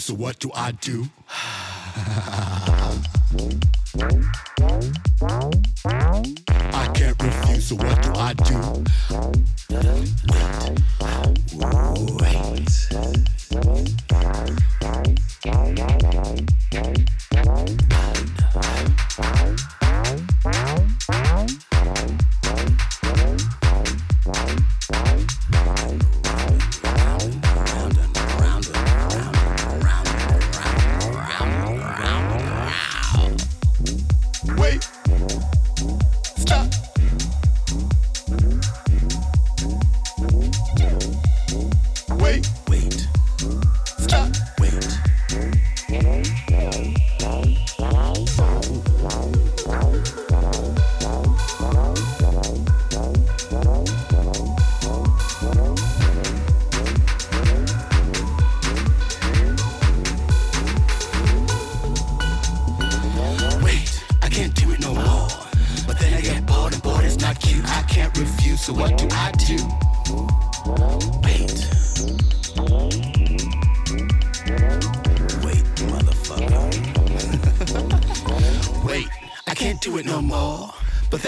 So what do I do?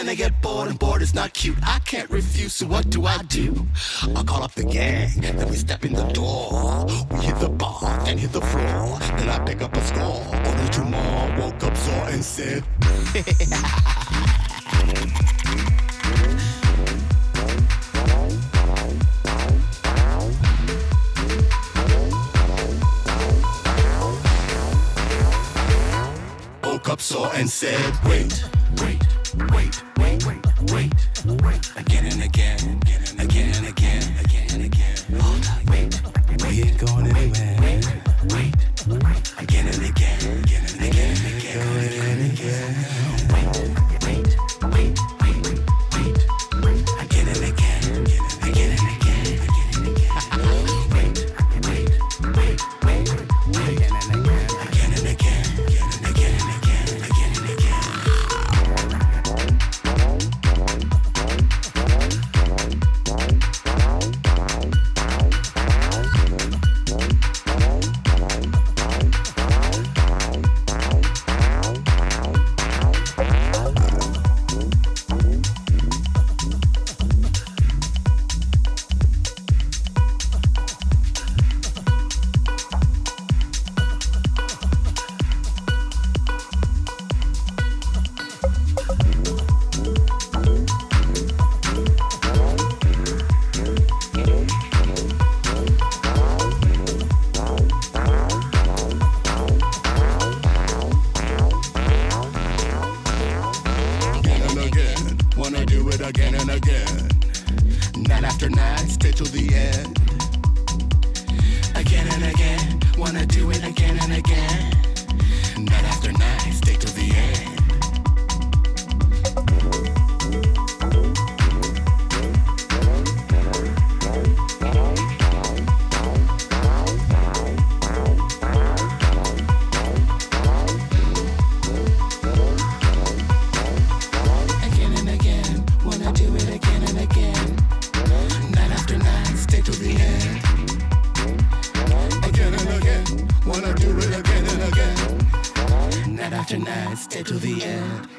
then I get bored and bored is not cute. I can't refuse, so what do I do? I call up the gang, then we step in the door. We hit the bar, then hit the floor. Then I pick up a score, order two more. Woke up sore and said, Woke up sore and said, wait, Again and again, and again. Night after night, stay till the end. Again and again. Wanna do it again and again. Night after night, stay till the end. Night, stay till the end.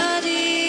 Body.